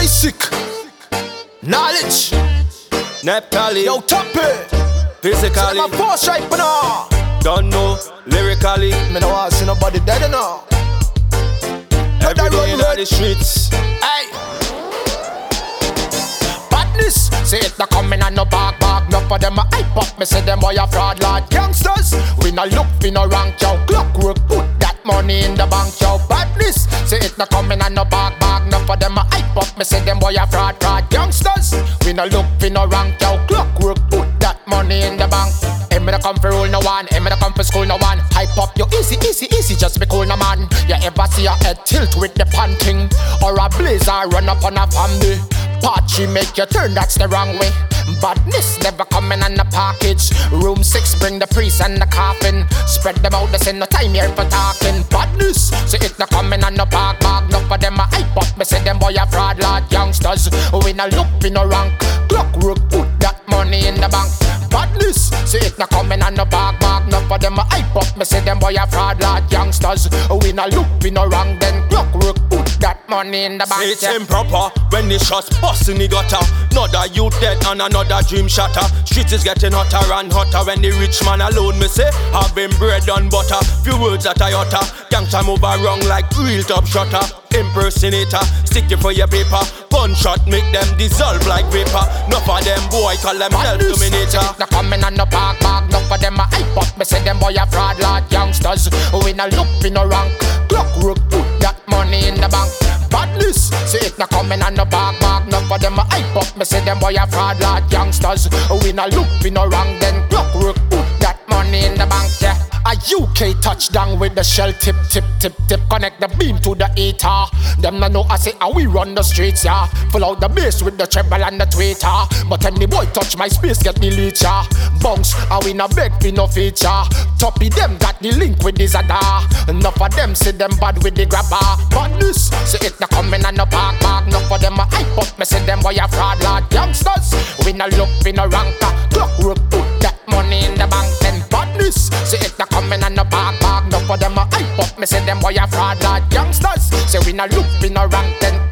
Basic knowledge. Naphtali, Yo, top it. physically, My boss right now. Uh, don't know, lyrically, Me no want see nobody dead now. every that day in the streets. Hey. Badness, say it not coming and no bag bag. No for them a hype up, me say them boy a fraud lad. Youngsters, we no look, we no rank yo. Clockwork, that money in the bank yo. Badness, say it not coming and no bag bag. No for them a hype up, me say them boy a fraud fraud. Youngsters, we no look, we no rank yo. Clockwork, put that money in the bank. Him me no come for rule no one, him me no come for school no one. Hype up you easy, easy, easy, just be cool no man. You ever see a head tilt with the panting, or a blazer run up on a family? Party make you turn, that's the wrong way. Badness never coming on the package. Room six, bring the priest and the coffin. Spread them out, there's no time here for talking. Badness, say it not coming on the bag bag. No for them a hype up, me say them boy a fraud lad. Youngsters, we no look, we no rank. Clockwork, put that money in the bank. Badness, say it not coming on the bag bag. No for them a hype up, me say them boy a fraud lad. Youngsters, we no look, we no rank. Then clockwork, put money in the bank. It's yeah. improper when the shots bust in the gutter. Another youth dead and another dream shatter. Streets is getting hotter and hotter when the rich man alone me say having bread and butter. Few words that I utter, gangsta move around like real top shutter. Impersonator, stick you for your paper. Gunshot make them dissolve like vapor. Enough of them boy call themselves dominator. No coming on the bag bag, no for them a hype up. Me say them boy a fraud lad youngsters. We no look, we no rank. Clockwork, no coming on the bag bag, no for them a hype up. Me say them boy a fraud lad youngsters. We no look, we no rank. Then clockwork, put that money in the bank. Yeah. A UK touchdown with the shell tip, tip, tip, tip. Connect the beam to the eater. Them no know I say how we run the streets, yeah. Full out the bass with the treble and the tweeter. But any boy touch my space get delete, yeah. Bounce, I we no beg for no feature. Toppy them got the link with the Zada. Enough of them say them bad with the grabber. But this, say it no coming and no park bag. Enough of them a hype up, me say them boy a fraud lad. Youngsters, we no look, we no ranker. Clockwork, me say them boy a fraud lad. Youngsters, say we no look, we no rank. Then